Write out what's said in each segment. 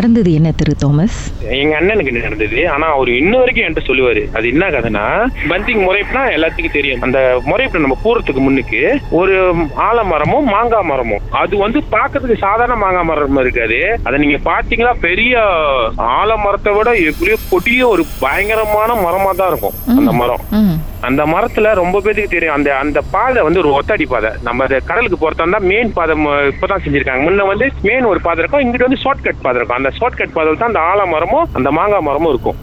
நடந்தது என்ன திரு தோமஸ்? எங்க அண்ணனுக்கு நடந்தது? ஆனா அவர் இன்ன வரைக்கும் என்கிட்ட சொல்லுவாரு. அது என்ன கதைனா பந்திங் முறைப்புனா எல்லாத்துக்கும் தெரியும். அந்த முறைப்பு நம்ம கூறத்துக்கு முன்னுக்கு ஒரு ஆலமரமும் மாங்காய் மரமும். அது வந்து பார்க்கிறதுக்கு சாதாரண மாங்காய் மரம் இருக்காது. அதை நீங்க பாத்தீங்கன்னா பெரிய ஆலமரத்தை விட எப்படியோ கொடிய ஒரு பயங்கரமான மரமா தான் இருக்கும். அந்த மரம். அந்த மரத்துல ரொம்ப பேருக்கு தெரியும். அந்த அந்த பாதை வந்து ஒரு ஒத்தடி பாதை. நம்ம கடலுக்கு போறதா இருந்தா மெயின் பாதை இப்பதான் செஞ்சிருக்காங்க. முன்ன வந்து மெயின் ஒரு பாதை இருக்கும். இங்கிட்டு வந்து ஷார்ட் கட் பாதை இருக்கும். அந்த ஷார்ட் கட் பாதையில் தான் அந்த ஆலமரமும் அந்த மாங்காய் மரமும் இருக்கும்.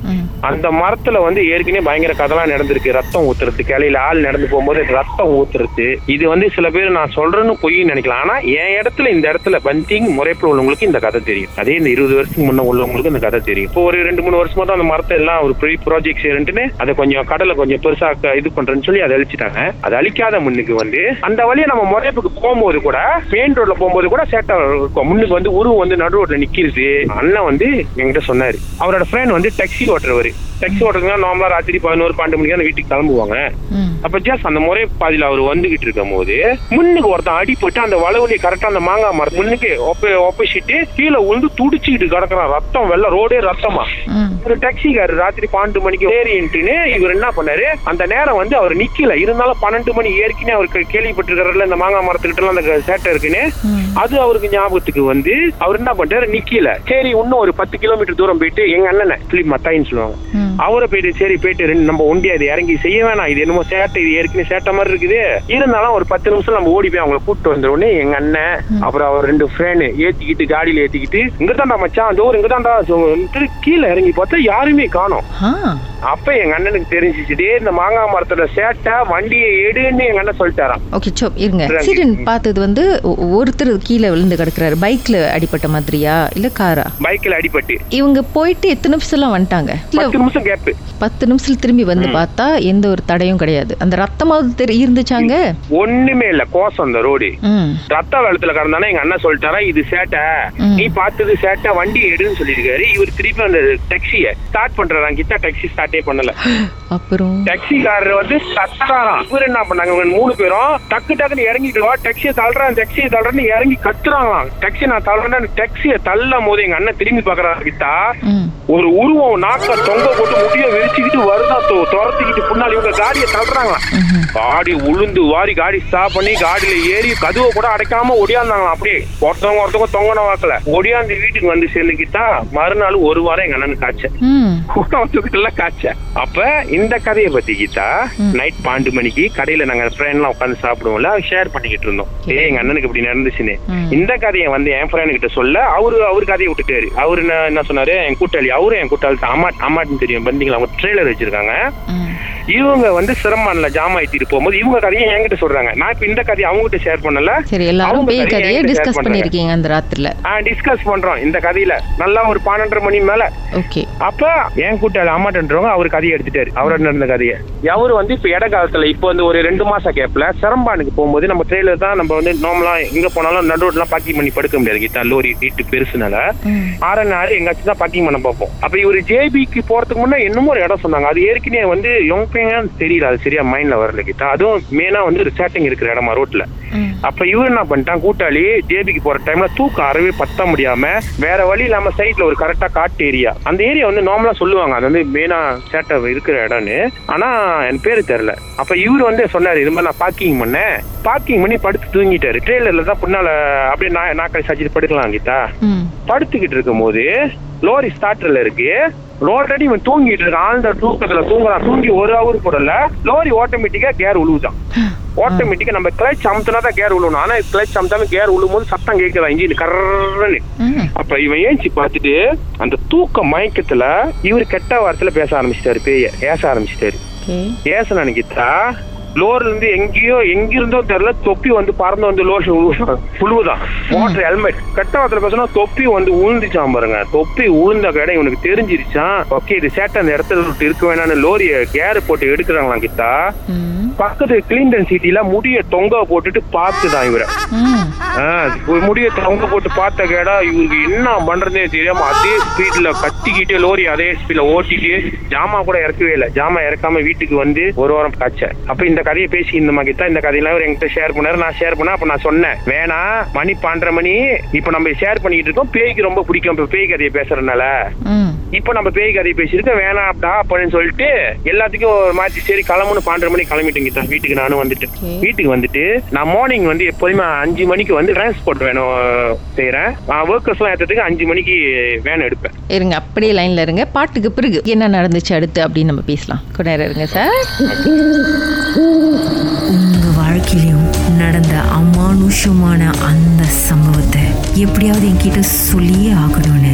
அந்த மரத்துல வந்து ஏற்கனவே பயங்கர கதெல்லாம் நடந்திருக்கு. ரத்தம் ஊத்துறது கிளையில ஆள் நடந்து போகும்போது ரத்தம் ஊத்துறது இது வந்து சில பேர் நான் சொல்றேன்னு பொய்ன்னு நினைக்கலாம். ஆனா என் இடத்துல இந்த இடத்துல பந்திங் முறைப்புல உள்ளவங்களுக்கு இந்த கதை தெரியும். அதே இந்த இருபது வருஷத்துக்கு முன்ன உள்ளவங்களுக்கு இந்த கதை தெரியும். இப்போ ஒரு ரெண்டு மூணு வருஷமா தான் அந்த மரத்தை எல்லாம் ஒரு பெரிய ப்ராஜெக்ட் செய்யறேன்ட்டுன்னு அதை கொஞ்சம் கடலை கொஞ்சம் பெருசா இது பண்றேன்னு சொல்லி அதை அழிச்சிட்டாங்க. அதை அழிக்காத முன்னுக்கு வந்து அந்த வழியா நம்ம முறைப்புக்கு போகும்போது கூட மெயின் ரோட்ல போகும்போது கூட சேட்டை இருக்கும். முன்னுக்கு வந்து உருவம் வந்து நடு ரோட்ல நிக்கிறது. அண்ணன் வந்து என்கிட்ட சொன்னாரு அவரோட ஃப்ரெண்ட் வந்து டாக்ஸி ஓட்டுறவர். டாக்ஸி ஓட்டுறதுனா நார்மலா ராத்திரி பதினோரு பன்னெண்டு மணிக்கு தான் வீட்டுக்கு கிளம்புவாங்க. அப்ப ஜஸ்ட் அந்த முறை பாதியில அவர் வந்துகிட்டு இருக்கும் போது முன்னுக்கு ஒருத்தன் அடிபட்டு அந்த வளவலி கரெக்டா அந்த மாங்காய் மரம் முன்னுக்கு ஒப்ப ஒப்பசிட்டு கீழே விழுந்து துடிச்சுக்கிட்டு கிடக்குறான். ரத்தம் வெள்ள ரோடே ரத்தமா. ஒரு டாக்ஸிக்காரர் ராத்திரி பன்னெண்டு மணிக்கு ஏறின்ட்டுன்னு இவர் என்ன பண்ணாரு? அந்த நேரம் வந்து அவர் நிக்கல. இருந்தாலும் பன்னெண்டு மணி ஏற்கனவே அவருக்கு கேள்விப்பட்டிருக்காருல இந்த மாங்காய் மரத்துக்கிட்ட அந்த சேட்டை இருக்குன்னு. அது அவருக்கு ஞாபகத்துக்கு வந்து அவர் என்ன பண்ணிட்டாரு? நிக்கல. சரி இன்னும் ஒரு பத்து கிலோமீட்டர் தூரம் போயிட்டு எங்க அண்ணனை பிலிப் மத்தாயின்னு சொல்லுவாங்க. அவரை போயிட்டு சரி போயிட்டு நம்ம ஒண்டியா இது இறங்கி செய்ய வேணாம். இது என்னமோ சேட்டை இது ஏற்கனவே சேட்டை மாதிரி இருக்குது. இருந்தாலும் ஒரு பத்து நிமிஷம் நம்ம ஓடி போய் அவங்கள கூப்பிட்டு வந்த உடனே எங்க அண்ணன் அப்புறம் அவர் ரெண்டு ஃப்ரெண்டு ஏத்திக்கிட்டு காடியில ஏத்திக்கிட்டு இங்க தான்டா மச்சான் டோர் இங்க தான்டா கீழே இறங்கி பார்த்தா யாருமே காணோம். அப்ப எங்க அண்ணனுக்கு தெரிஞ்சிச்சு டே இந்த மாங்காய் மரத்தோட சேட்டை வண்டியை எடுன்னு எங்க அண்ணன் சொல்லிட்டாராம். ஓகே சோ இருங்க. ஆக்சிடென்ட் பார்த்தது வந்து ஒருத்தர் கீழே விழுந்து கிடக்குறாரு. பைக்ல அடிபட்ட மாதிரியா? இல்ல காரா? பைக்ல அடிபட்டு. இவங்க போயிட்டு எத்தனை நிமிஷம்லாம் வந்துட்டாங்க? இல்ல பத்து நிமிஷம் கேப்பு பத்து நிமிஷத்துல திரும்பி வந்து பார்த்தா எந்த ஒரு தடையும் கிடையாது. அந்த ரத்தமாவது இருந்துச்சாங்க? ஒண்ணுமே இல்ல. கோசம் அந்த ரோடு ரத்த வெள்ளத்துல கடந்தானே எங்க அண்ணன் சொல்லிட்டாரா இது சேட்டை. நீ பார்த்தது சேட்டை வண்டி எடுன்னு சொல்லியிருக்காரு. இவர் திருப்பி அந்த டாக்ஸிய ஸ்டார்ட் பண்றாராம். கிட்ட டாக்ஸி ஸ்டார்ட்டே பண்ணல. அப்புறம்? டாக்ஸிக்காரர் வந்து கத்துறாராம். இவர் என்ன பண்ணாங்க? இவங்க மூணு பேரும் டக்கு டக்குன்னு இறங்கிட்டு டாக்ஸியை தள்ளுறான் டாக்ஸியை தள்ளுறேன்னு இறங்கி கத்துறாங்களாம். டாக்ஸி நான் தள்ளுறேன் டாக்ஸியை தள்ளும் போது எங்க அண்ணன் திரும்பி பாக்குறாரு கிட்டா ஒரு உருவம் நாக்க தொங்க போட்டு முடிய விரிச்சுக்கிட்டு வருதா துரத்திக்கிட்டு பின்னாடி இவங்க காடியை தள்ளுறாங்களாம். ம்ஹும். காடி உளுந்து வாரி காடி ஸ்டாப் பண்ணி காடியில ஏறி கதவை கூட அடைக்காம ஒடியாந்தாங்களாம். அப்படியே ஒருத்தவங்க ஒருத்தவங்க தொங்கன வாக்கல. ஒடியாந்து வீட்டுக்கு வந்து சேர்ந்துக்கிட்டா மறுநாள் ஒரு வாரம் எங்க அண்ணனுக்கு காய்ச்ச ம். ஒருத்தவங்க காய்ச்ச அப்ப இந்த கதையை பத்தி கீதா நைட் பன்னெண்டு மணிக்கு கடையில நாங்க ஃப்ரெண்ட் எல்லாம் உட்காந்து சாப்பிடுவோம்ல ஷேர் பண்ணிக்கிட்டு இருந்தோம். ஏய் எங்க அண்ணனுக்கு இப்படி நடந்துச்சுன்னு. இந்த கதையை வந்து என் ஃப்ரெண்ட் கிட்ட சொல்ல அவரு அவரு கதையை விட்டுட்டாரு அவரு என்ன சொன்னாரு? என் கூட்டாளி அவரும் என் கூட்டாளி அம்மா அம்மாட்டுன்னு தெரியும். பந்தீங்களா அவங்க ட்ரெய்லர் வச்சிருக்காங்க. இவங்க வந்து சிரமம்ல ஜாம் ஆயிட்டு போகும்போது இவங்க கதையை என்கிட்ட சொல்றாங்க. நான் இப்ப இந்த கதையை அவங்க கிட்ட ஷேர் பண்ணல. சரி எல்லாரும் அவங்க பேய் கதையை டிஸ்கஸ். பண்ணிருக்கீங்க அந்த ராத்திரில. டிஸ்கஸ் பண்றோம் இந்த கதையில. நல்லா ஒரு பன்னெண்டரை மணி மேல. ஓகே. அப்ப என் கூட்டாளி அம்மாட்டன்றவங்க அவர் கதையை எடுத்துட்டாரு. அவரோட நடந்த கதையை? அவரு வந்து இப்ப இட காலத்துல இப்ப வந்து ஒரு ரெண்டு மாசம் கேப்ல சிரம்பானுக்கு போகும்போது நம்ம ட்ரெயிலர் தான் நம்ம வந்து நார்மலா எங்க போனாலும் நடு ரோட்லாம் பார்க்கிங் பண்ணி படுக்க முடியாது. கீதா லோரி வீட்டு பெருசுனால. ம். ஆறன் ஆறு எங்காச்சும் தான் பார்க்கிங் பண்ண பார்ப்போம். அப்ப இவர் ஜேபிக்கு போறதுக்கு முன்னே இன்னமும் ஒரு இடம் சொன்னாங்க. அது ஏற்கனவே வந்து யோங்பேங்கன்னு தெரியல. அது சரியா மைண்ட்ல வரல கிட்ட அதுவும் மெயினா வந்து ரிசார்ட்டிங் இருக்கிற இடமா ரோட்ல அப்ப இவர் என்ன பண்ணிட்டான்? கூட்டாளி ஜேபிக்கு போற டைம்ல தூக்கம் அறவே பத்த முடியாம வேற வழி இல்லாம சைட்ல ஒரு கரெக்டா காட்டு ஏரியா அந்த ஏரியா வந்து நார்மலா சொல்லுவாங்க. அது வந்து மெயினா சேட்டை இருக்கிற இடம்னு. ஆனா என் பேரு தெரியல. அப்ப இவர் வந்து சொன்னாரு இது மாதிரி நான் பார்க்கிங் பண்ணேன். பார்க்கிங் பண்ணி படுத்து தூங்கிட்டாரு. ட்ரெயிலர்ல தான் பின்னால அப்படியே நான் நாக்கை சாச்சிட்டு படுக்கலாம் கீதா. படுத்துக்கிட்டு இருக்கும்போது லோரி ஸ்டார்டர்ல இருக்கு. ஆல்ரெடி இவன் தூங்கிட்டு இருக்கான். ஆழ்ந்த தூக்கத்துல தூங்குறான் தூங்கி ஒரு ஹவர் போடல லோரி ஆட்டோமேட்டிக்கா கேர் உழுவுதான். ஆட்டோமேட்டிக்கா நம்ம கிளச் அமுத்தினா தான் கேர் உழுவணும். ஆனா கிளச் அமுத்தாலும் கேர் உழுவும் போது சத்தம் கேட்குதா இன்ஜின் கர்றன்னு. அப்ப இவன் ஏஞ்சி பார்த்துட்டு அந்த தூக்க மயக்கத்துல இவர் கெட்ட வார்த்தையில பேச ஆரம்பிச்சிட்டாரு பேய. ஏச ஆரம்பிச்சிட்டாரு. ஏச நினைக்கிட்டா லோர்ல இருந்து எங்கேயோ எங்கிருந்தோ தெரியல தொப்பி வந்து பறந்து வந்து லோர் புழுவுதான். வாட்டர் ஹெல்மெட் கட்டவத்துல பேசினா தொப்பி வந்து உழுந்துச்சான் பாருங்க. தொப்பி உழுந்த கடை இவனுக்கு தெரிஞ்சிருச்சான் ஓகே இது சேட்டை அந்த இடத்துல விட்டு இருக்க வேணாம்னு லோரிய கேர் போட்டு எடுக்கிறாங்களாம் கிட்டா. பக்கத்து கிளீன்டன் சிட்டில முடிய தொங்க போட்டுட்டு பார்த்துதான் இவரை. முடிய தொங்க போட்டு பார்த்த கேடா இவருக்கு என்ன பண்றதே தெரியாம அதே ஸ்பீட்ல கத்திக்கிட்டே லோரி அதே ஸ்பீட்ல ஓட்டிட்டு ஜாமா கூட இறக்கவே இல்லை. ஜாமா இறக்காம வீட்டுக்கு வந்து ஒரு வாரம் காய்ச்ச அப்ப இந்த கதையை பேசி இந்த மாதிரி தான் இந்த கதையெல்லாம் என்கிட்ட ஷேர் பண்ணாரு. நான் ஷேர் பண்ண அப்ப நான் சொன்னேன். வேணாம் மணி பன்னெண்டரை மணி இப்ப நம்ம ஷேர் பண்ணிட்டு இருக்கோம். பேய்க்கு ரொம்ப பிடிக்கும். இப்ப பேய் கதையை பேசுறதுனால. இப்ப நம்ம பேய் கதையை பேசியிருக்கோம் வேணாம்டா அப்படின்னு சொல்லிட்டு எல்லாத்துக்கும் ஒரு மாத்தி சரி கிளம்புன்னு பன்னெண்டு மணி கிளம்பிட்டேங்க தான் வீட்டுக்கு நானும் வந்துட்டு. வீட்டுக்கு வந்துட்டு நான் மார்னிங் வந்து எப்போதுமே அஞ்சு மணிக்கு வந்து டிரான்ஸ்போர்ட் வேணும் செய்யறேன் ஒர்க்கர்ஸ் எல்லாம் ஏற்றதுக்கு அஞ்சு மணிக்கு வேன் எடுப்பேன். இருங்க அப்படியே லைன்ல இருங்க. பாட்டுக்கு பிறகு என்ன நடந்துச்சு அடுத்து அப்படின்னு நம்ம பேசலாம். நேரம் இருங்க சார் உங்க வாழ்க்கையிலும் நடந்த அமானுஷமான அந்த சம்பவத்தை எப்படியாவது என்கிட்ட சொல்லியே ஆகணும்னு